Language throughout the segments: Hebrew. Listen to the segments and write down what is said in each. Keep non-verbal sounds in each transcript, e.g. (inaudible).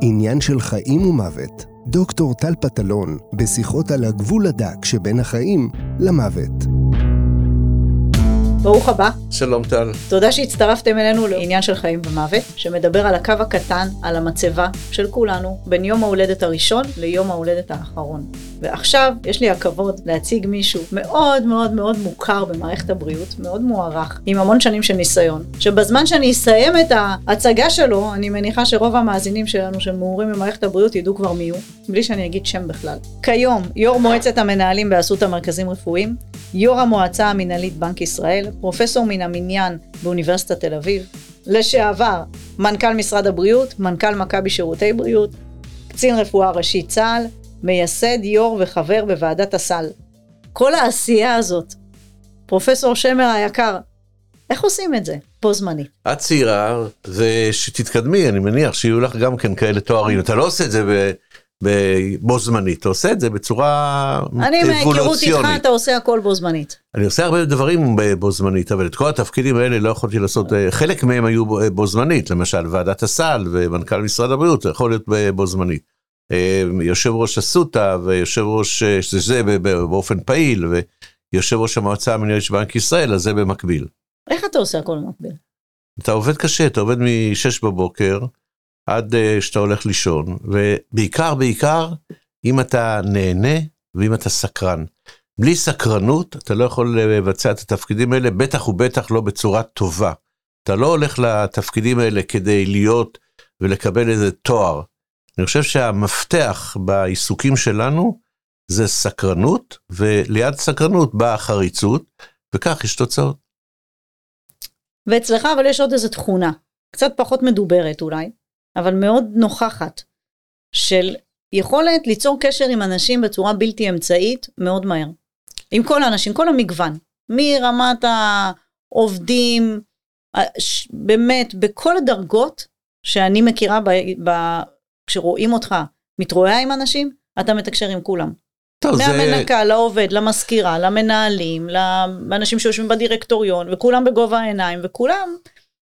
עניין של חיים ומוות. דוקטור טל פטלון, בשיחות על הגבול הדק שבין החיים למוות. ברוך הבא. שלום טל. תודה שהצטרפתם אלינו לעניין של חיים ומוות, שמדבר על הקו הקטן, על המצבה של כולנו, בין יום ההולדת הראשון ליום ההולדת האחרון. ועכשיו יש לי הכבוד להציג מישהו מאוד מאוד מאוד מוכר במערכת הבריאות, מאוד מוערך, עם המון שנים של ניסיון, שבזמן שאני אסיים את ההצגה שלו, אני מניחה שרוב המאזינים שלנו שמעורים במערכת הבריאות ידעו כבר מי הוא, בלי שאני אגיד שם בכלל. כיום, יו"ר מועצת המנהלים באסותא מרכזים רפואיים, יו"ר המועצה המינהלית בנק ישראל, פרופסור מן המניין באוניברסיטת תל אביב, לשעבר מנכ"ל משרד הבריאות, מנכ"ל מכבי שירותי בריאות, קצין רפואה ראשי צה"ל, מייסד, יו"ר וחבר בוועדת הסל. כל העשייה הזאת, פרופסור שמר היקר, איך עושים את זה? בו זמנית. את צעירה, ושתתקדמי, אני מניח שיהיו לך גם כן כאלה תוארים. אתה לא עושה את זה. בו זמנית, אתה עושה את זה בצורה אבולוציונית. אני מהיכרות איתך אתה עושה הכל בו זמנית. אני עושה הרבה דברים בו זמנית, אבל את כל התפקידים האלה לא יכולתי לעשות, אה, חלק מהם היו בו זמנית, למשל ועדת הסל ומנכ"ל משרד הבריאות, זה יכול להיות בו זמנית. אה, יושב ראש אסותא ויושב ראש, אה, זה באופן פעיל, ויושב ראש המועצה המנהלת של בנק ישראל, אז זה במקביל. איך אתה עושה הכל במקביל? אתה עובד קשה, אתה עובד מ-6 בבוקר. עד uh, שאתה הולך לישון, ובעיקר, בעיקר, אם אתה נהנה ואם אתה סקרן. בלי סקרנות, אתה לא יכול לבצע את התפקידים האלה, בטח ובטח לא בצורה טובה. אתה לא הולך לתפקידים האלה כדי להיות ולקבל איזה תואר. אני חושב שהמפתח בעיסוקים שלנו זה סקרנות, וליד סקרנות באה חריצות, וכך יש תוצאות. ואצלך אבל יש עוד איזו תכונה, קצת פחות מדוברת אולי, אבל מאוד נוכחת, של יכולת ליצור קשר עם אנשים בצורה בלתי אמצעית מאוד מהר. עם כל האנשים, כל המגוון. מרמת העובדים, באמת, בכל הדרגות שאני מכירה, ב, ב, כשרואים אותך מתרועע עם אנשים, אתה מתקשר עם כולם. טוב, מהמנקה, זה... לעובד, למזכירה, למנהלים, לאנשים שיושבים בדירקטוריון, וכולם בגובה העיניים, וכולם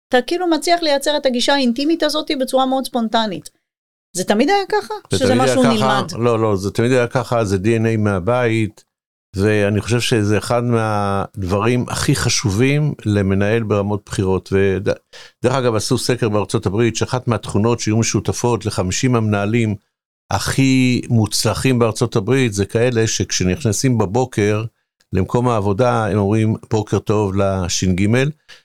אתה כאילו מצליח לייצר את הגישה האינטימית הזאת בצורה מאוד ספונטנית. זה תמיד היה ככה? שזה משהו ככה, נלמד? לא, לא, זה תמיד היה ככה, זה DNA מהבית, ואני חושב שזה אחד מהדברים הכי חשובים למנהל ברמות בחירות. ודרך אגב, עשו סקר בארצות הברית, שאחת מהתכונות שיהיו משותפות ל-50 המנהלים הכי מוצלחים בארצות הברית, זה כאלה שכשנכנסים בבוקר, למקום העבודה, הם אומרים בוקר טוב לש"ג,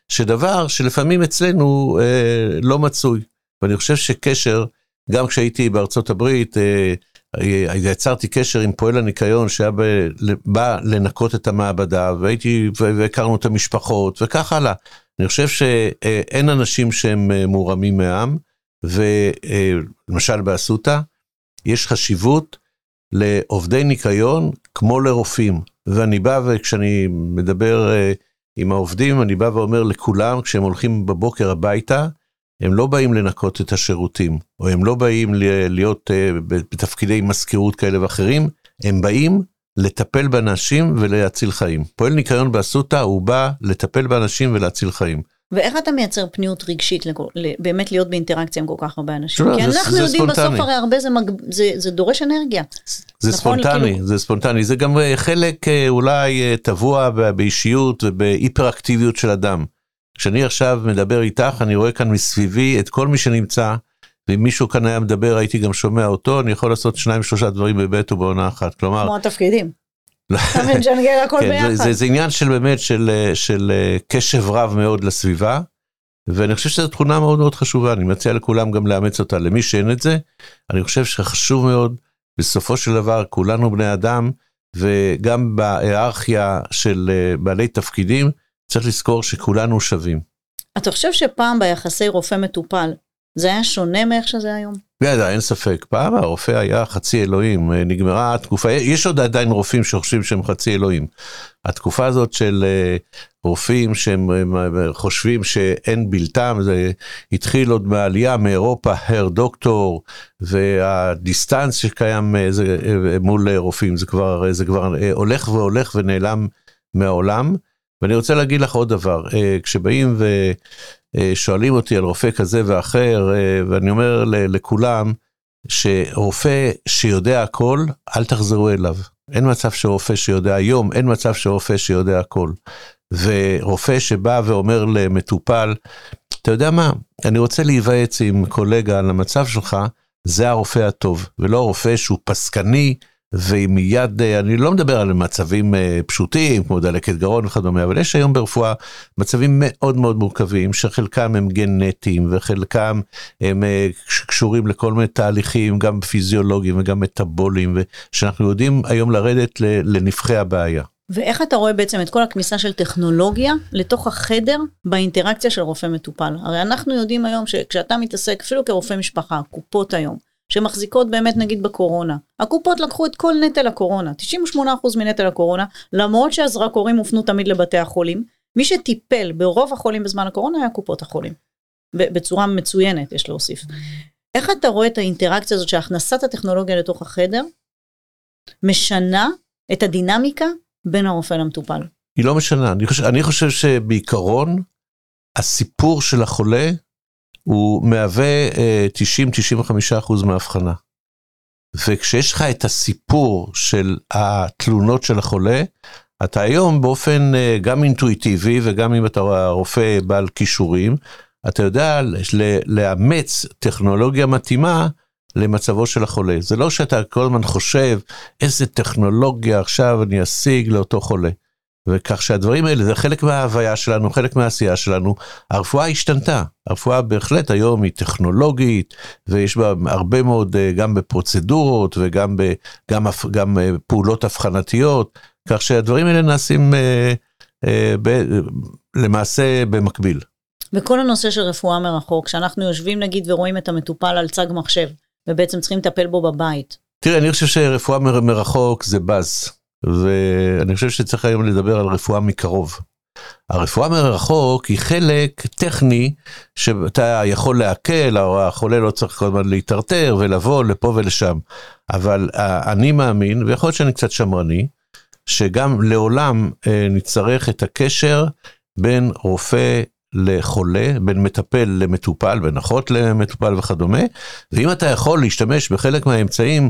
שדבר שלפעמים אצלנו אה, לא מצוי. ואני חושב שקשר, גם כשהייתי בארצות הברית, אה, אה, יצרתי קשר עם פועל הניקיון שהיה ב, בא לנקות את המעבדה, והייתי, והכרנו את המשפחות, וכך הלאה. אני חושב שאין אנשים שהם אה, מורמים מעם, ולמשל אה, באסותא, יש חשיבות לעובדי ניקיון כמו לרופאים. ואני בא וכשאני מדבר uh, עם העובדים, אני בא ואומר לכולם, כשהם הולכים בבוקר הביתה, הם לא באים לנקות את השירותים, או הם לא באים להיות uh, בתפקידי מזכירות כאלה ואחרים, הם באים לטפל באנשים ולהציל חיים. פועל ניקיון באסותא, הוא בא לטפל באנשים ולהציל חיים. ואיך אתה מייצר פניות רגשית, לכל, באמת להיות באינטראקציה עם כל כך הרבה אנשים? כי זה, אנחנו זה יודעים ספונטני. בסוף הרי הרבה זה, מג... זה, זה דורש אנרגיה. זה נכון? ספונטני, כאילו... זה ספונטני, זה גם אה, חלק אה, אולי אה, טבוע באישיות ובהיפראקטיביות של אדם. כשאני עכשיו מדבר איתך, אני רואה כאן מסביבי את כל מי שנמצא, ואם מישהו כאן היה מדבר, הייתי גם שומע אותו, אני יכול לעשות שניים שלושה דברים בבית ובעונה אחת. כלומר... כמו התפקידים. אתה מג'נגל הכל כן, ביחד. זה, זה עניין של באמת של, של קשב רב מאוד לסביבה, ואני חושב שזו תכונה מאוד מאוד חשובה, אני מציע לכולם גם לאמץ אותה. למי שאין את זה, אני חושב שחשוב מאוד, בסופו של דבר כולנו בני אדם, וגם בהיררכיה של אה, בעלי תפקידים, צריך לזכור שכולנו שווים. אתה חושב שפעם ביחסי רופא מטופל, זה היה שונה מאיך שזה היום? אין ספק. פעם הרופא היה חצי אלוהים, אה, נגמרה התקופה, יש עוד עדיין רופאים שחושבים שהם חצי אלוהים. התקופה הזאת של אה, רופאים שהם אה, חושבים שאין בלתם, זה התחיל עוד מהעלייה מאירופה, הר דוקטור, והדיסטנס שקיים זה, מול רופאים, זה כבר, זה כבר הולך והולך ונעלם מהעולם. ואני רוצה להגיד לך עוד דבר, כשבאים ו... אה, שואלים אותי על רופא כזה ואחר, אה, ואני אומר לכולם, שרופא שיודע הכל, אל תחזרו אליו. אין מצב שרופא שיודע היום, אין מצב שרופא שיודע הכל. ורופא שבא ואומר למטופל, אתה יודע מה, אני רוצה להיוועץ עם קולגה על המצב שלך, זה הרופא הטוב, ולא רופא שהוא פסקני, ומיד, אה, אני לא מדבר על מצבים אה, פשוטים, כמו דלקת גרון וכדומה, אבל יש היום ברפואה מצבים מאוד מאוד מורכבים, שחלקם הם גנטיים, וחלקם הם אה, קשורים לכל מיני תהליכים, גם פיזיולוגיים וגם מטאבוליים, שאנחנו יודעים היום לרדת לנבחי הבעיה. ואיך אתה רואה בעצם את כל הכניסה של טכנולוגיה לתוך החדר באינטראקציה של רופא מטופל? הרי אנחנו יודעים היום שכשאתה מתעסק, אפילו כרופא משפחה, קופות היום, שמחזיקות באמת נגיד בקורונה. הקופות לקחו את כל נטל הקורונה, 98% מנטל הקורונה, למרות שהזרקורים הופנו תמיד לבתי החולים. מי שטיפל ברוב החולים בזמן הקורונה היה קופות החולים. בצורה מצוינת, יש להוסיף. איך אתה רואה את האינטראקציה הזאת שהכנסת הטכנולוגיה לתוך החדר משנה את הדינמיקה בין הרופא למטופל? היא לא משנה, אני חושב, אני חושב שבעיקרון הסיפור של החולה הוא מהווה 90-95% מההבחנה. וכשיש לך את הסיפור של התלונות של החולה, אתה היום באופן אה, גם אינטואיטיבי וגם אם אתה רופא בעל כישורים, אתה יודע לאמץ טכנולוגיה מתאימה למצבו של החולה. זה לא שאתה כל הזמן חושב איזה טכנולוגיה עכשיו אני אשיג לאותו חולה. וכך שהדברים האלה זה חלק מההוויה שלנו, חלק מהעשייה שלנו. הרפואה השתנתה, הרפואה בהחלט היום היא טכנולוגית ויש בה הרבה מאוד אה, גם בפרוצדורות וגם ב, גם, גם אה, פעולות אבחנתיות, כך שהדברים האלה נעשים אה, אה, ב, למעשה במקביל. וכל הנושא של רפואה מרחוק, כשאנחנו יושבים נגיד ורואים את המטופל על צג מחשב ובעצם צריכים לטפל בו בבית. תראה, אני חושב שרפואה מרחוק זה באז. ואני חושב שצריך היום לדבר על רפואה מקרוב. הרפואה מרחוק היא חלק טכני שאתה יכול להקל, החולה לא צריך כל הזמן להיטרטר ולבוא לפה ולשם. אבל אה, אני מאמין, ויכול להיות שאני קצת שמרני, שגם לעולם אה, נצטרך את הקשר בין רופא לחולה, בין מטפל למטופל, בין אחות למטופל וכדומה, ואם אתה יכול להשתמש בחלק מהאמצעים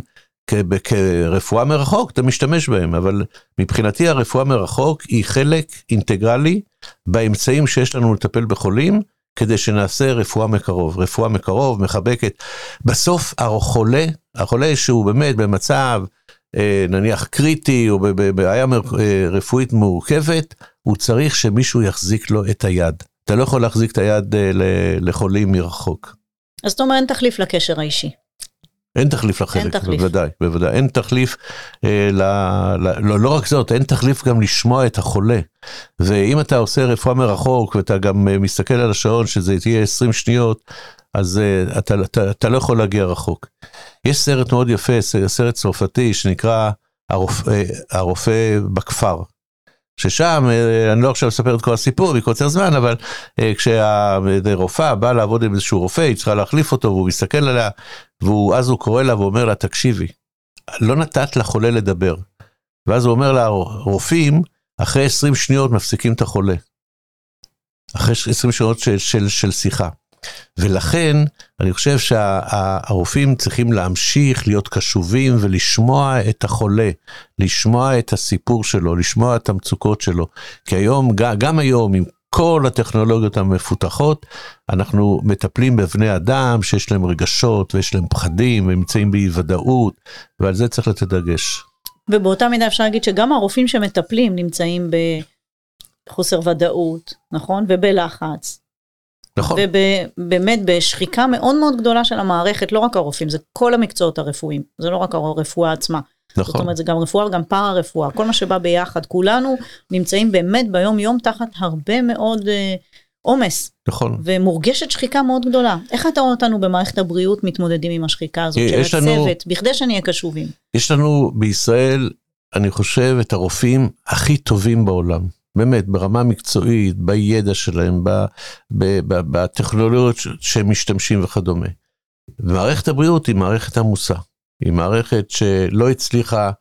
כרפואה מרחוק אתה משתמש בהם אבל מבחינתי הרפואה מרחוק היא חלק אינטגרלי באמצעים שיש לנו לטפל בחולים כדי שנעשה רפואה מקרוב רפואה מקרוב מחבקת בסוף החולה החולה שהוא באמת במצב אה, נניח קריטי או בבעיה אה, רפואית מורכבת הוא צריך שמישהו יחזיק לו את היד אתה לא יכול להחזיק את היד אה, לחולים מרחוק. אז אתה אומר אין תחליף לקשר האישי. אין תחליף לחלק, אין תחליף. בוודאי, בוודאי, אין תחליף, אה, ל, ל, לא, לא רק זאת, אין תחליף גם לשמוע את החולה. ואם אתה עושה רפואה מרחוק ואתה גם אה, מסתכל על השעון שזה תהיה 20 שניות, אז אה, אתה, אתה, אתה לא יכול להגיע רחוק. יש סרט מאוד יפה, סרט צרפתי שנקרא הרופא, אה, הרופא בכפר. ששם, אה, אני לא עכשיו אספר את כל הסיפור מקוצר זמן, אבל אה, כשהרופאה באה לעבוד עם איזשהו רופא, היא צריכה להחליף אותו, והוא מסתכל עליה, ואז הוא קורא לה ואומר לה, תקשיבי, לא נתת לחולה לדבר. ואז הוא אומר לה, רופאים, אחרי 20 שניות מפסיקים את החולה. אחרי 20 שניות של, של, של שיחה. ולכן אני חושב שהרופאים צריכים להמשיך להיות קשובים ולשמוע את החולה, לשמוע את הסיפור שלו, לשמוע את המצוקות שלו. כי היום, גם היום, עם כל הטכנולוגיות המפותחות, אנחנו מטפלים בבני אדם שיש להם רגשות ויש להם פחדים ונמצאים באי ודאות, ועל זה צריך לתת דגש. ובאותה מידה אפשר להגיד שגם הרופאים שמטפלים נמצאים בחוסר ודאות, נכון? ובלחץ. נכון. ובאמת בשחיקה מאוד מאוד גדולה של המערכת, לא רק הרופאים, זה כל המקצועות הרפואיים, זה לא רק הרפואה עצמה. נכון. זאת אומרת, זה גם רפואה, גם פארה רפואה, כל מה שבא ביחד, כולנו נמצאים באמת ביום יום תחת הרבה מאוד אה, עומס. uh, נכון. ומורגשת שחיקה מאוד גדולה. איך אתה רואה אותנו במערכת הבריאות מתמודדים עם השחיקה הזאת של הצוות, לנו, בכדי שנהיה קשובים? יש לנו בישראל, אני חושב, את הרופאים הכי טובים בעולם. באמת, ברמה מקצועית, בידע שלהם, בטכנולוגיות שהם משתמשים וכדומה. מערכת הבריאות היא מערכת עמוסה, היא מערכת שלא הצליחה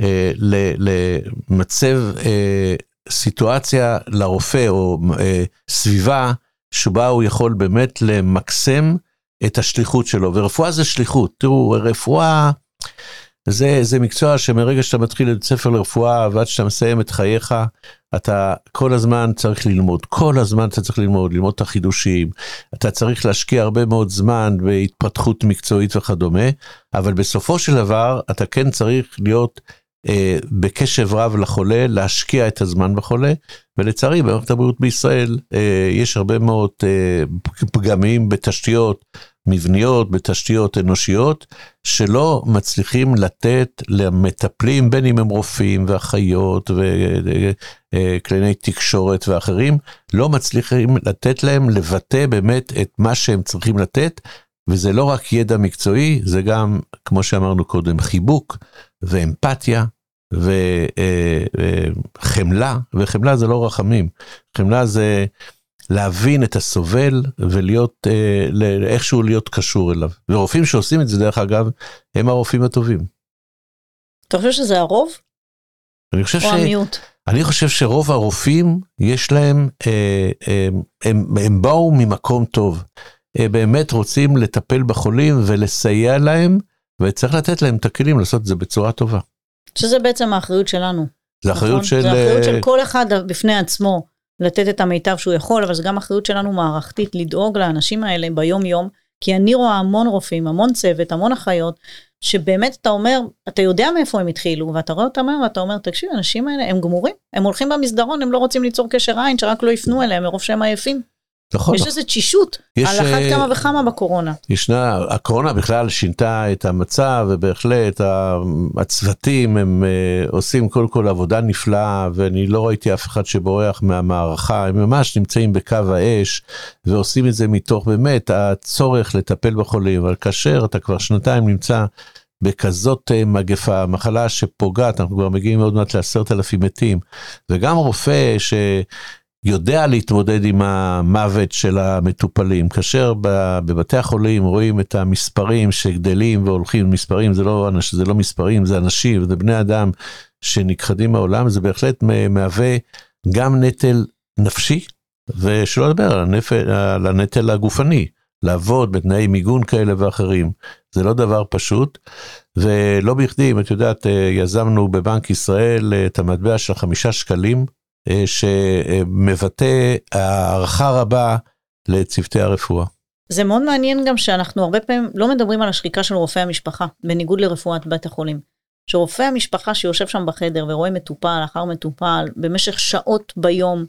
אה, למצב אה, סיטואציה לרופא או אה, סביבה שבה הוא יכול באמת למקסם את השליחות שלו, ורפואה זה שליחות. תראו, רפואה זה, זה מקצוע שמרגע שאתה מתחיל את ספר לרפואה ועד שאתה מסיים את חייך, אתה כל הזמן צריך ללמוד, כל הזמן אתה צריך ללמוד, ללמוד את החידושים, אתה צריך להשקיע הרבה מאוד זמן בהתפתחות מקצועית וכדומה, אבל בסופו של דבר אתה כן צריך להיות אה, בקשב רב לחולה, להשקיע את הזמן בחולה, ולצערי במערכת הבריאות בישראל אה, יש הרבה מאוד אה, פגמים בתשתיות מבניות, בתשתיות אנושיות, שלא מצליחים לתת למטפלים, בין אם הם רופאים ואחיות וקלינאי תקשורת ואחרים, לא מצליחים לתת להם לבטא באמת את מה שהם צריכים לתת, וזה לא רק ידע מקצועי, זה גם, כמו שאמרנו קודם, חיבוק ואמפתיה וחמלה, וחמלה זה לא רחמים, חמלה זה להבין את הסובל ולהיות, אה, איכשהו להיות קשור אליו. ורופאים שעושים את זה, דרך אגב, הם הרופאים הטובים. אתה חושב שזה הרוב? אני חושב או ש... המיעוט? אני חושב שרוב הרופאים, יש להם, אה, אה, הם, הם באו ממקום טוב. הם באמת רוצים לטפל בחולים ולסייע להם, וצריך לתת להם את הכלים לעשות את זה בצורה טובה. שזה בעצם האחריות שלנו. זה אחריות נכון? של... זה אחריות של אה, כל אחד בפני עצמו, לתת את המיטב שהוא יכול, אבל זה גם אחריות שלנו מערכתית, לדאוג לאנשים האלה ביום יום, כי אני רואה המון רופאים, המון צוות, המון אחיות, שבאמת אתה אומר, אתה יודע מאיפה הם התחילו, ואתה רואה אותם היום ואתה אומר, תקשיב, האנשים האלה הם גמורים, הם הולכים במסדרון, הם לא רוצים ליצור קשר עין, שרק לא יפנו אליהם מרוב שהם עייפים. נכון, יש איזו תשישות, יש, על אחת אה, כמה וכמה בקורונה. ישנה, הקורונה בכלל שינתה את המצב, ובהחלט הצוותים הם אה, עושים קודם כל עבודה נפלאה, ואני לא ראיתי אף אחד שבורח מהמערכה, הם ממש נמצאים בקו האש, ועושים את זה מתוך באמת הצורך לטפל בחולים, אבל כאשר אתה כבר שנתיים נמצא בכזאת אה, מגפה, מחלה שפוגעת, אנחנו כבר מגיעים עוד מעט לעשרת אלפים מתים, וגם רופא ש... יודע להתמודד עם המוות של המטופלים. כאשר בבתי החולים רואים את המספרים שגדלים והולכים, מספרים זה לא, זה לא מספרים, זה אנשים, זה בני אדם שנכחדים מהעולם, זה בהחלט מהווה גם נטל נפשי, ושלא לדבר על, הנפ... על הנטל הגופני. לעבוד בתנאי מיגון כאלה ואחרים, זה לא דבר פשוט, ולא בכדי, אם את יודעת, יזמנו בבנק ישראל את המטבע של חמישה שקלים, שמבטא הערכה רבה לצוותי הרפואה. זה מאוד מעניין גם שאנחנו הרבה פעמים לא מדברים על השחיקה של רופאי המשפחה, בניגוד לרפואת בית החולים. שרופא המשפחה שיושב שם בחדר ורואה מטופל אחר מטופל במשך שעות ביום,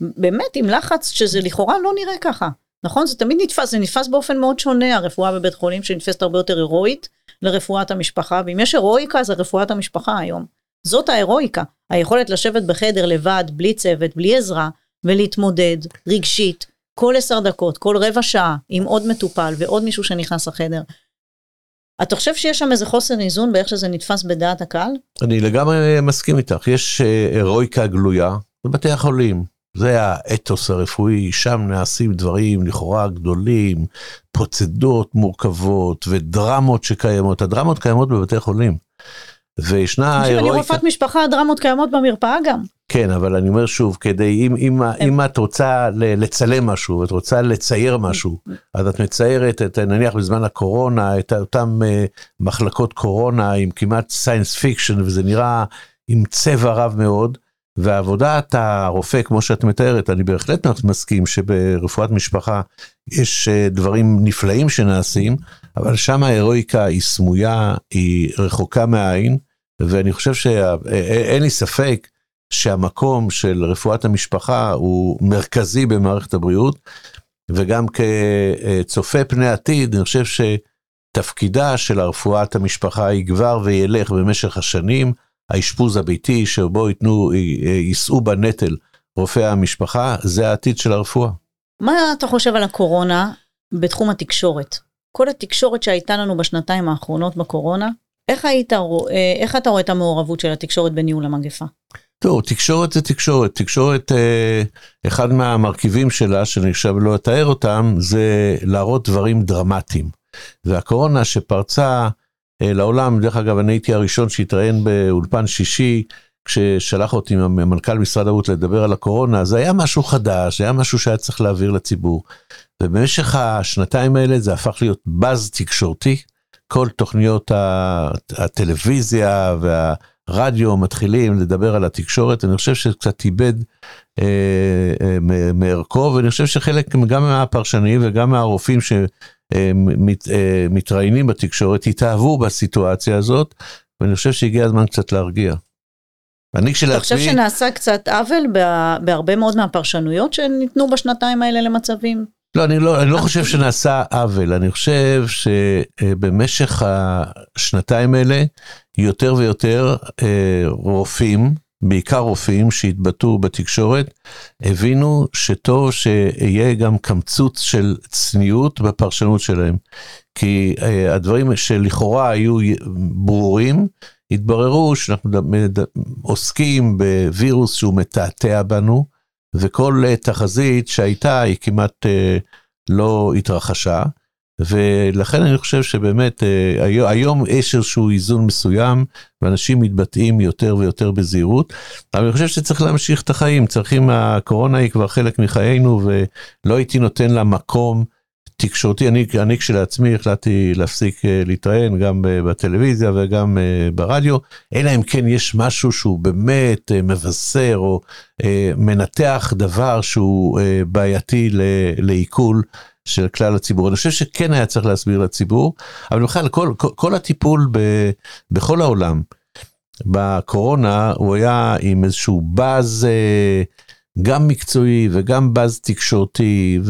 באמת עם לחץ שזה לכאורה לא נראה ככה. נכון? זה תמיד נתפס, זה נתפס באופן מאוד שונה, הרפואה בבית חולים שנתפסת הרבה יותר הירואית לרפואת המשפחה, ואם יש הירואיקה זה רפואת המשפחה היום. זאת ההירואיקה, היכולת לשבת בחדר לבד, בלי צוות, בלי עזרה, ולהתמודד רגשית, כל עשר דקות, כל רבע שעה, עם עוד מטופל ועוד מישהו שנכנס לחדר. אתה חושב שיש שם איזה חוסר איזון באיך שזה נתפס בדעת הקהל? אני לגמרי מסכים איתך, יש אה, הירואיקה גלויה בבתי החולים. זה האתוס הרפואי, שם נעשים דברים לכאורה גדולים, פרוצדורות מורכבות ודרמות שקיימות. הדרמות קיימות בבתי חולים. וישנה תקשיב, אני הירואיקה... רופאת משפחה, הדרמות קיימות במרפאה גם. כן, אבל אני אומר שוב, כדי, אם, אם, אם את רוצה לצלם משהו, את רוצה לצייר משהו, אז את מציירת, את, נניח בזמן הקורונה, את אותם uh, מחלקות קורונה עם כמעט science fiction, וזה נראה עם צבע רב מאוד, ועבודת הרופא, כמו שאת מתארת, אני בהחלט מסכים שברפואת משפחה יש uh, דברים נפלאים שנעשים, אבל שם ההירואיקה היא סמויה, היא רחוקה מהעין, ואני חושב שאין לי ספק שהמקום של רפואת המשפחה הוא מרכזי במערכת הבריאות, וגם כצופה פני עתיד, אני חושב שתפקידה של הרפואת המשפחה יגבר וילך במשך השנים, האשפוז הביתי שבו ייתנו, יישאו בנטל רופאי המשפחה, זה העתיד של הרפואה. מה אתה חושב על הקורונה בתחום התקשורת? כל התקשורת שהייתה לנו בשנתיים האחרונות בקורונה, איך, היית רואה, איך אתה רואה את המעורבות של התקשורת בניהול המגפה? טוב, תקשורת זה תקשורת. תקשורת, אה, אחד מהמרכיבים שלה, שאני עכשיו לא אתאר אותם, זה להראות דברים דרמטיים. והקורונה שפרצה אה, לעולם, דרך אגב, אני הייתי הראשון שהתראיין באולפן שישי, כששלח אותי מנכ"ל משרד הבריאות לדבר על הקורונה, זה היה משהו חדש, זה היה משהו שהיה צריך להעביר לציבור. ובמשך השנתיים האלה זה הפך להיות באז תקשורתי. כל תוכניות הטלוויזיה והרדיו מתחילים לדבר על התקשורת, אני חושב שזה קצת איבד אה, אה, מערכו, ואני חושב שחלק גם מהפרשנים וגם מהרופאים שמתראיינים אה, בתקשורת התאהבו בסיטואציה הזאת, ואני חושב שהגיע הזמן קצת להרגיע. אני כשלעצמי... אתה חושב שנעשה קצת עוול בהרבה מאוד מהפרשנויות שניתנו בשנתיים האלה למצבים? לא, אני לא, אני לא חושב שנעשה עוול, אני חושב שבמשך השנתיים האלה, יותר ויותר אה, רופאים, בעיקר רופאים שהתבטאו בתקשורת, הבינו שטוב שיהיה גם קמצוץ של צניעות בפרשנות שלהם. כי אה, הדברים שלכאורה היו ברורים, התבררו שאנחנו עוסקים בווירוס שהוא מתעתע בנו, וכל אה, תחזית שהייתה היא כמעט אה, לא התרחשה. ולכן אני חושב שבאמת אה, היום יש איזשהו איזון מסוים ואנשים מתבטאים יותר ויותר בזהירות אבל אני חושב שצריך להמשיך את החיים צריכים הקורונה היא כבר חלק מחיינו ולא הייתי נותן לה מקום תקשורתי, אני, אני כשלעצמי החלטתי להפסיק אה, להתראיין גם בטלוויזיה וגם אה, ברדיו, אלא אם כן יש משהו שהוא באמת אה, מבשר או מנתח דבר שהוא בעייתי לעיכול של כלל הציבור. אני חושב שכן היה צריך להסביר לציבור, אבל בכלל כל, כל, כל הטיפול ב, בכל העולם בקורונה הוא היה עם איזשהו באז גם מקצועי וגם באז תקשורתי,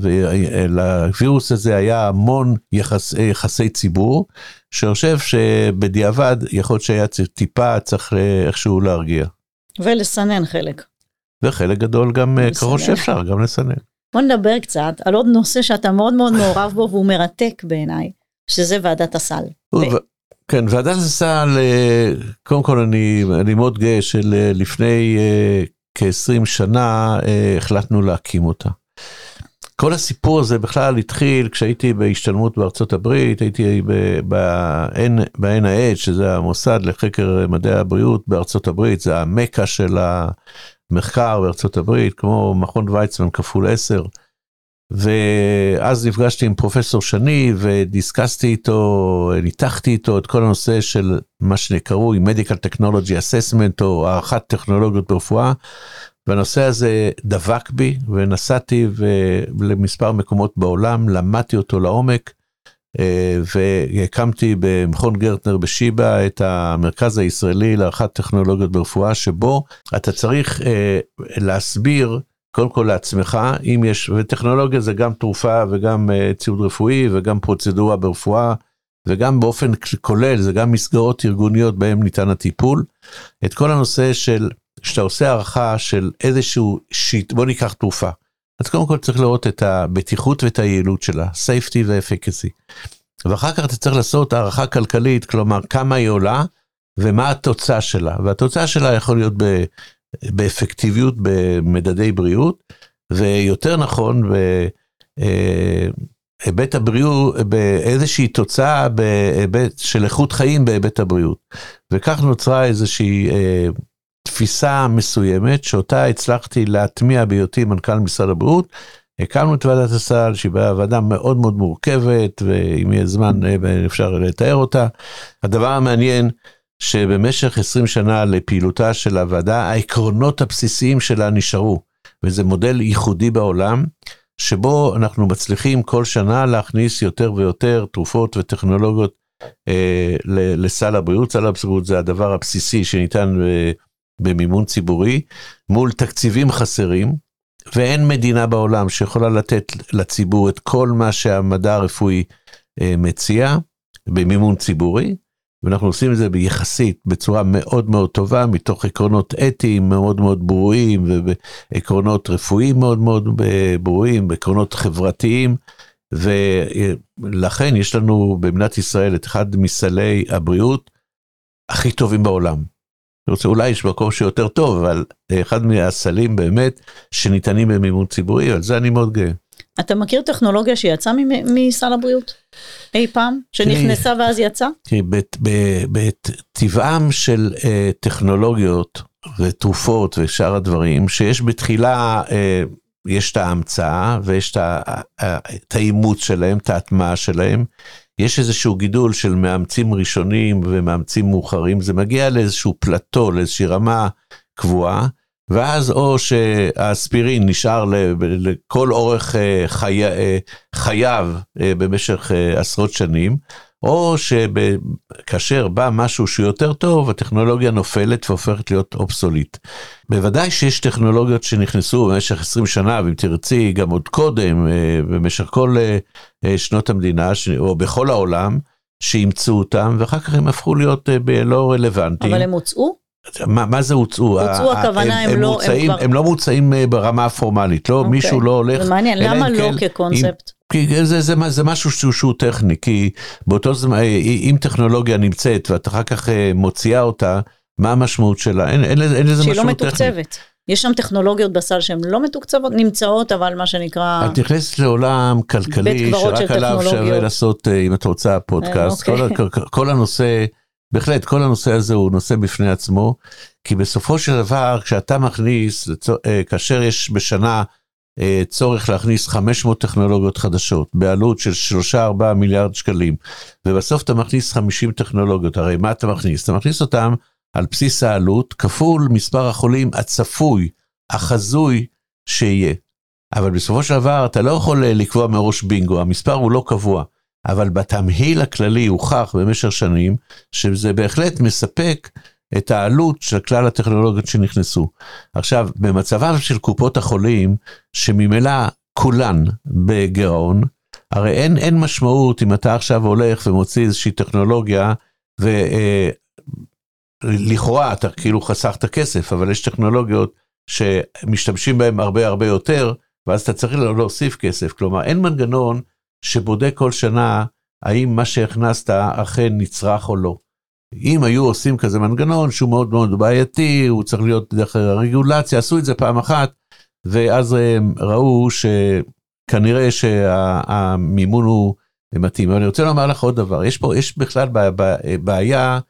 ולווירוס הזה היה המון יחס, יחסי ציבור, שאני חושב שבדיעבד יכול להיות שהיה טיפה צריך איכשהו להרגיע. ולסנן חלק. וחלק גדול גם אה, ככל שאפשר, גם לסנן. בוא נדבר קצת על עוד נושא שאתה מאוד מאוד מעורב בו והוא מרתק בעיניי, שזה ועדת הסל. כן, ועדת הסל, אה, קודם כל אני, אני מאוד גאה שלפני אה, כ-20 שנה אה, החלטנו להקים אותה. כל הסיפור הזה בכלל התחיל כשהייתי בהשתלמות בארצות הברית, הייתי ב-NIH, שזה המוסד לחקר מדעי הבריאות בארצות הברית, זה המקה של המחקר בארצות הברית, כמו מכון ויצמן כפול 10. ואז נפגשתי עם פרופסור שני ודיסקסתי איתו, ניתחתי איתו את כל הנושא של מה שקרוי Medical Technology Assessment או הערכת טכנולוגיות ברפואה. והנושא הזה דבק בי ונסעתי למספר מקומות בעולם, למדתי אותו לעומק אה, והקמתי במכון גרטנר בשיבא את המרכז הישראלי להערכת טכנולוגיות ברפואה שבו אתה צריך אה, להסביר קודם כל לעצמך, אם יש, וטכנולוגיה זה גם תרופה וגם uh, ציוד רפואי וגם פרוצדורה ברפואה וגם באופן כולל זה גם מסגרות ארגוניות בהם ניתן הטיפול. את כל הנושא של שאתה עושה הערכה של איזשהו שיט, בוא ניקח תרופה. אז קודם כל צריך לראות את הבטיחות ואת היעילות שלה, safety ו-efficacy. ואחר כך אתה צריך לעשות הערכה כלכלית, כלומר כמה היא עולה ומה התוצאה שלה. והתוצאה שלה יכול להיות ב... באפקטיביות במדדי בריאות, ויותר נכון בהיבט הבריאות, באיזושהי תוצאה בהיבט של איכות חיים בהיבט הבריאות. וכך נוצרה איזושהי אה, תפיסה מסוימת שאותה הצלחתי להטמיע בהיותי מנכ"ל משרד הבריאות. הקמנו את ועדת הסל שהיא ועדה מאוד מאוד מורכבת ואם יהיה זמן אה, אפשר לתאר אותה. הדבר המעניין שבמשך 20 שנה לפעילותה של הוועדה, העקרונות הבסיסיים שלה נשארו, וזה מודל ייחודי בעולם, שבו אנחנו מצליחים כל שנה להכניס יותר ויותר תרופות וטכנולוגיות אה, לסל הבריאות. סל הבריאות זה הדבר הבסיסי שניתן אה, במימון ציבורי, מול תקציבים חסרים, ואין מדינה בעולם שיכולה לתת לציבור את כל מה שהמדע הרפואי אה, מציע במימון ציבורי. ואנחנו עושים את זה ביחסית בצורה מאוד מאוד טובה מתוך עקרונות אתיים מאוד מאוד ברורים ועקרונות רפואיים מאוד מאוד ברורים, עקרונות חברתיים. ולכן יש לנו במדינת ישראל את אחד מסלי הבריאות הכי טובים בעולם. אני רוצה, אולי יש מקום שיותר טוב, אבל אחד מהסלים באמת שניתנים במימון ציבורי, על זה אני מאוד גאה. אתה מכיר טכנולוגיה שיצאה מסל הבריאות אי פעם? שנכנסה ואז יצאה? תראי, בטבעם של אה, טכנולוגיות ותרופות ושאר הדברים, שיש בתחילה, אה, יש את ההמצאה ויש את האימוץ שלהם, את ההטמעה שלהם. יש איזשהו גידול של מאמצים ראשונים ומאמצים מאוחרים, זה מגיע לאיזשהו פלטו, לאיזושהי רמה קבועה, ואז או שהאספירין נשאר לכל אורך אה, חי... אה, חייו אה, במשך עשרות שנים, או שכאשר בא משהו שהוא יותר טוב, הטכנולוגיה נופלת והופכת להיות אובסולית. בוודאי שיש טכנולוגיות שנכנסו במשך 20 שנה, ואם תרצי, גם עוד קודם, במשך כל שנות המדינה, או בכל העולם, שאימצו אותם, ואחר כך הם הפכו להיות לא רלוונטיים. אבל הם הוצאו? מה, מה זה הוצאו? הוצאו הכוונה הם, הם, הם לא, מוצאים, הם, כבר... הם לא מוצאים אה, ברמה הפורמלית, לא, okay. אוקיי. מישהו לא הולך. זה מעניין, למה לא כן, כקונספט? כי זה, זה, זה, זה משהו שהוא, שהוא טכני, כי באותו זמן, אה, אם טכנולוגיה נמצאת ואת אחר כך אה, מוציאה אותה, מה המשמעות שלה? אין, אין, אין לזה משהו טכני. שהיא לא מתוקצבת. יש שם טכנולוגיות בסל שהן לא מתוקצבות, נמצאות, אבל מה שנקרא... את נכנסת לעולם כלכלי, שרק עליו שווה לעשות, אם את רוצה, פודקאסט. אוקיי. כל, כל הנושא בהחלט, כל הנושא הזה הוא נושא בפני עצמו, כי בסופו של דבר, כשאתה מכניס, אה, כאשר יש בשנה אה, צורך להכניס 500 טכנולוגיות חדשות בעלות של 3-4 מיליארד שקלים, ובסוף אתה מכניס 50 טכנולוגיות, הרי מה אתה מכניס? אתה מכניס אותם על בסיס העלות כפול מספר החולים הצפוי, החזוי שיהיה. אבל בסופו של דבר אתה לא יכול אה, לקבוע מראש בינגו, המספר הוא לא קבוע. אבל בתמהיל הכללי הוכח במשך שנים שזה בהחלט מספק את העלות של כלל הטכנולוגיות שנכנסו. עכשיו, במצבם של קופות החולים, שממילא כולן בגירעון, הרי אין, אין משמעות אם אתה עכשיו הולך ומוציא איזושהי טכנולוגיה, ולכאורה אה, אתה כאילו חסכת כסף, אבל יש טכנולוגיות שמשתמשים בהן הרבה הרבה יותר, ואז אתה צריך להוסיף כסף. כלומר, אין מנגנון שבודק כל שנה האם מה שהכנסת אכן נצרך או לא. אם היו עושים כזה מנגנון שהוא מאוד מאוד בעייתי, הוא צריך להיות דרך הרגולציה, עשו את זה פעם אחת, ואז הם ראו שכנראה שהמימון הוא מתאים. אבל אני רוצה לומר לך עוד דבר, יש פה, יש בכלל בעיה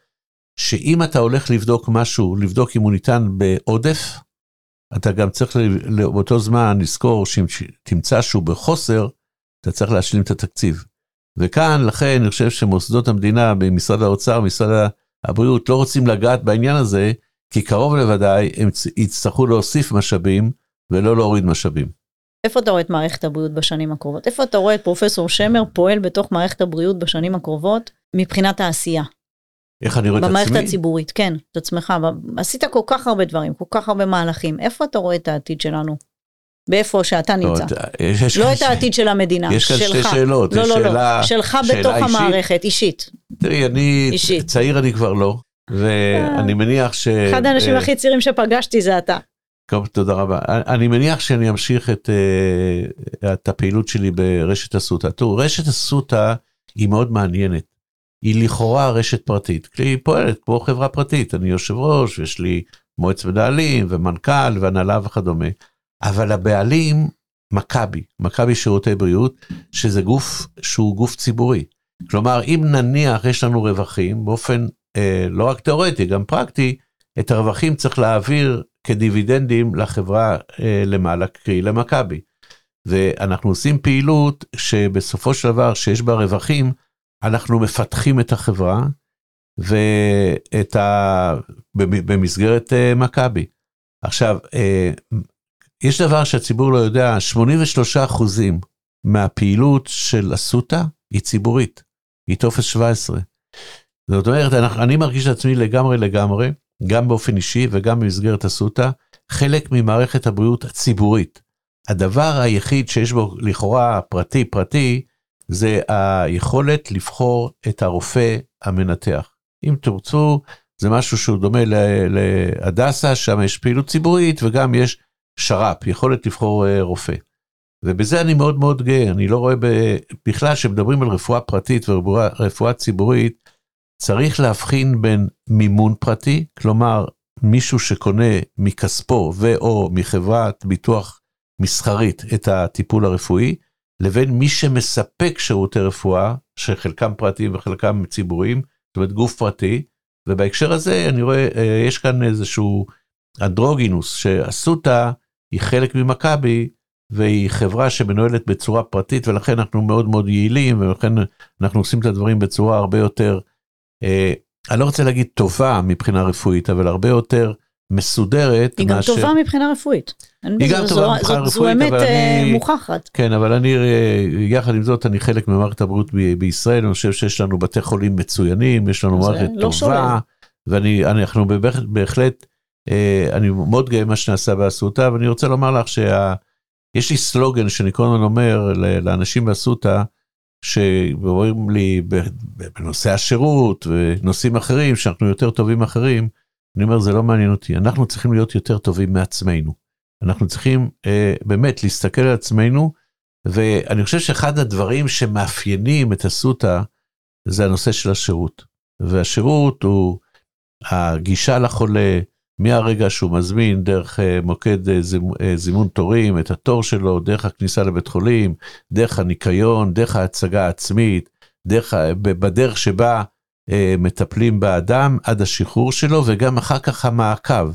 שאם אתה הולך לבדוק משהו, לבדוק אם הוא ניתן בעודף, אתה גם צריך באותו זמן לזכור שאם תמצא שהוא בחוסר, אתה צריך להשלים את התקציב. וכאן, לכן, אני חושב שמוסדות המדינה, במשרד האוצר, משרד הבריאות, לא רוצים לגעת בעניין הזה, כי קרוב לוודאי הם יצטרכו להוסיף משאבים ולא להוריד משאבים. איפה אתה רואה את מערכת הבריאות בשנים הקרובות? איפה אתה רואה את פרופסור שמר פועל בתוך מערכת הבריאות בשנים הקרובות מבחינת העשייה? איך אני רואה את עצמי? במערכת הציבורית, כן, את עצמך. עשית כל כך הרבה דברים, כל כך הרבה מהלכים. איפה אתה רואה את העתיד שלנו? באיפה שאתה לא, נמצא. לא את העתיד של המדינה, יש כאן שתי שאלות. לא, לא, לא, שלך בתוך המערכת, אישית. תראי, אני, צעיר אני כבר לא, ואני מניח ש... אחד האנשים הכי צעירים שפגשתי זה אתה. טוב, תודה רבה. אני מניח שאני אמשיך את, אה, את הפעילות שלי ברשת אסותא. תראו, רשת אסותא היא מאוד מעניינת. היא לכאורה רשת פרטית, כי היא פועלת כמו חברה פרטית. אני יושב ראש, יש לי מועצת מנהלים ומנכ"ל והנהלה וכדומה. אבל הבעלים, מכבי, מכבי שירותי בריאות, שזה גוף שהוא גוף ציבורי. כלומר, אם נניח יש לנו רווחים, באופן אה, לא רק תיאורטי, גם פרקטי, את הרווחים צריך להעביר כדיבידנדים לחברה אה, למעלה, קרי למכבי. ואנחנו עושים פעילות שבסופו של דבר, שיש בה רווחים, אנחנו מפתחים את החברה, ואת ה... במסגרת אה, מכבי. עכשיו, אה, יש דבר שהציבור לא יודע, 83 אחוזים מהפעילות של אסותא היא ציבורית, היא טופס 17. זאת אומרת, אני מרגיש את עצמי לגמרי לגמרי, גם באופן אישי וגם במסגרת אסותא, חלק ממערכת הבריאות הציבורית. הדבר היחיד שיש בו לכאורה פרטי פרטי, זה היכולת לבחור את הרופא המנתח. אם תרצו, זה משהו שהוא דומה להדסה, שם יש פעילות ציבורית וגם יש שר"פ, יכולת לבחור אה, רופא. ובזה אני מאוד מאוד גאה, אני לא רואה בכלל שמדברים על רפואה פרטית ורפואה ציבורית, צריך להבחין בין מימון פרטי, כלומר מישהו שקונה מכספו ו/או מחברת ביטוח מסחרית את הטיפול הרפואי, לבין מי שמספק שירותי רפואה, שחלקם פרטיים וחלקם ציבוריים, זאת אומרת גוף פרטי, ובהקשר הזה אני רואה, אה, יש כאן איזשהו אנדרוגינוס, שאסותא היא חלק ממכבי, והיא חברה שמנוהלת בצורה פרטית ולכן אנחנו מאוד מאוד יעילים ולכן אנחנו עושים את הדברים בצורה הרבה יותר, אה, אני לא רוצה להגיד טובה מבחינה רפואית, אבל הרבה יותר מסודרת. היא גם טובה מבחינה רפואית. היא גם טובה מבחינה רפואית, זו אמת אני... מוכחת. כן, אבל אני, אה, יחד עם זאת, אני חלק ממערכת הבריאות בישראל, אני חושב שיש לנו בתי חולים מצוינים, יש לנו מערכת לא טובה, שולל. ואני, אנחנו בהחלט, בהחלט, אה, אני מאוד גאה מה שנעשה באסותא, ואני רוצה לומר לך שיש לי סלוגן שאני כל הזמן אומר לאנשים באסותא, שאומרים לי בנושא השירות ונושאים אחרים, שאנחנו יותר טובים מאחרים, אני אומר, זה לא מעניין אותי, אנחנו צריכים להיות יותר טובים מעצמנו. אנחנו צריכים אה, באמת להסתכל על עצמנו, ואני חושב שאחד הדברים שמאפיינים את אסותא זה הנושא של השירות. והשירות הוא הגישה לחולה מהרגע שהוא מזמין דרך אה, מוקד אה, אה, זימון תורים, את התור שלו, דרך הכניסה לבית חולים, דרך הניקיון, דרך ההצגה העצמית, דרך, בדרך שבה מטפלים באדם עד השחרור שלו, וגם אחר כך המעקב.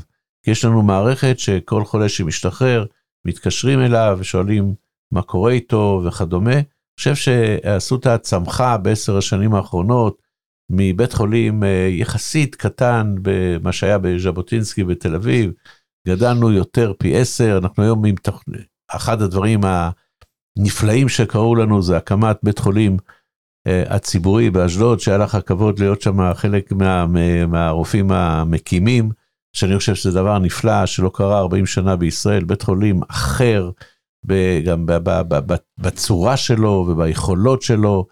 יש לנו מערכת שכל חולה שמשתחרר, מתקשרים אליו ושואלים מה קורה איתו וכדומה. אני חושב שאסותא צמחה בעשר השנים האחרונות מבית חולים אה, יחסית קטן במה שהיה בז'בוטינסקי בתל אביב, גדלנו יותר פי עשר, אנחנו היום עם תוכנית, אחד הדברים הנפלאים שקרו לנו זה הקמת בית חולים אה, הציבורי באשדוד, שהיה לך הכבוד להיות שם חלק מה, מה, מהרופאים המקימים, שאני חושב שזה דבר נפלא שלא קרה 40 שנה בישראל, בית חולים אחר, גם בצורה שלו וביכולות שלו,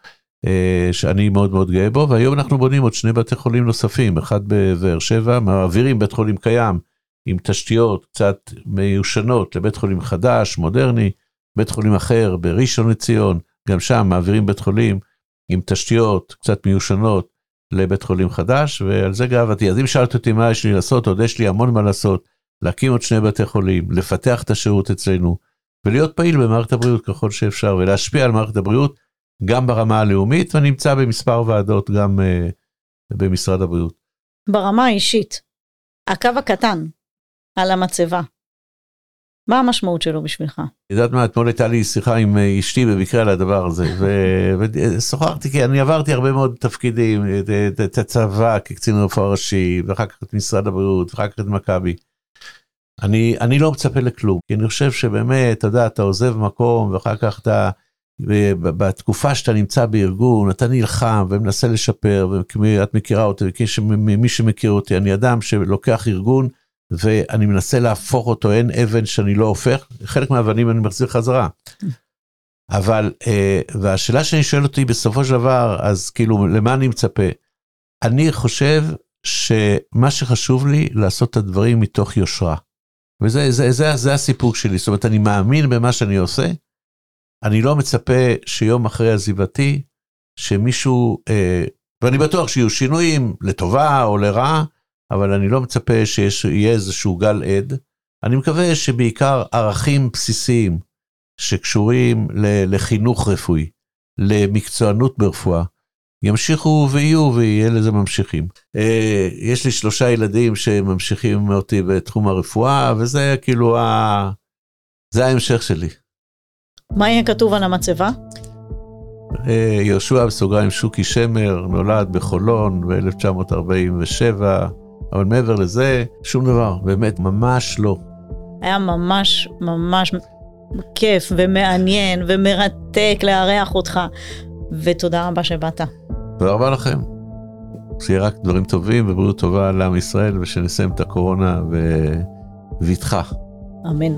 שאני מאוד מאוד גאה בו, והיום אנחנו בונים עוד שני בתי חולים נוספים, אחד בבאר שבע, מעבירים בית חולים קיים עם תשתיות קצת מיושנות לבית חולים חדש, מודרני, בית חולים אחר בראשון לציון, גם שם מעבירים בית חולים עם תשתיות קצת מיושנות לבית חולים חדש, ועל זה גאוותי. אז אם שאלת אותי מה יש לי לעשות, עוד יש לי המון מה לעשות, להקים עוד שני בתי חולים, לפתח את השירות אצלנו, ולהיות פעיל במערכת הבריאות ככל שאפשר, ולהשפיע על מערכת הבריאות גם ברמה הלאומית, ואני נמצא במספר ועדות גם uh, במשרד הבריאות. ברמה האישית, הקו הקטן על המצבה, מה המשמעות שלו בשבילך? יודעת מה, אתמול הייתה לי שיחה עם אה, אשתי במקרה על הדבר הזה, (laughs) ושוחחתי, כי אני עברתי הרבה מאוד תפקידים, את- את- את הצבא כקצין רפואה ראשי, ואחר כך את משרד הבריאות, ואחר כך את מכבי. אני, אני לא מצפה לכלום, כי אני חושב שבאמת, אתה יודע, אתה עוזב מקום, ואחר כך אתה, בתקופה שאתה נמצא בארגון, אתה נלחם ומנסה לשפר, ואת מכירה אותי, מי שמכיר אותי, אני אדם שלוקח ארגון, ואני מנסה להפוך אותו, אין אבן שאני לא הופך, חלק מהאבנים אני מחזיר חזרה. אבל, אה, והשאלה שאני שואל אותי בסופו של דבר, אז כאילו, למה אני מצפה? אני חושב שמה שחשוב לי, לעשות את הדברים מתוך יושרה. וזה זה, זה, זה הסיפור שלי, זאת אומרת, אני מאמין במה שאני עושה, אני לא מצפה שיום אחרי עזיבתי, שמישהו, אה, ואני בטוח שיהיו שינויים לטובה או לרעה, אבל אני לא מצפה שיהיה איזשהו גל עד. אני מקווה שבעיקר ערכים בסיסיים שקשורים לחינוך רפואי, למקצוענות ברפואה, ימשיכו ויהיו ויהיה לזה ממשיכים. אה, יש לי שלושה ילדים שממשיכים אותי בתחום הרפואה, וזה כאילו ה... זה ההמשך שלי. מה יהיה כתוב על המצבה? אה, יהושע בסוגריים שוקי שמר נולד בחולון ב-1947, אבל מעבר לזה, שום דבר, באמת, ממש לא. היה ממש ממש כיף ומעניין ומרתק לארח אותך, ותודה רבה שבאת. תודה רבה לכם. שיהיה רק דברים טובים ובריאות טובה לעם ישראל, ושנסיים את הקורונה בבטחה. אמן.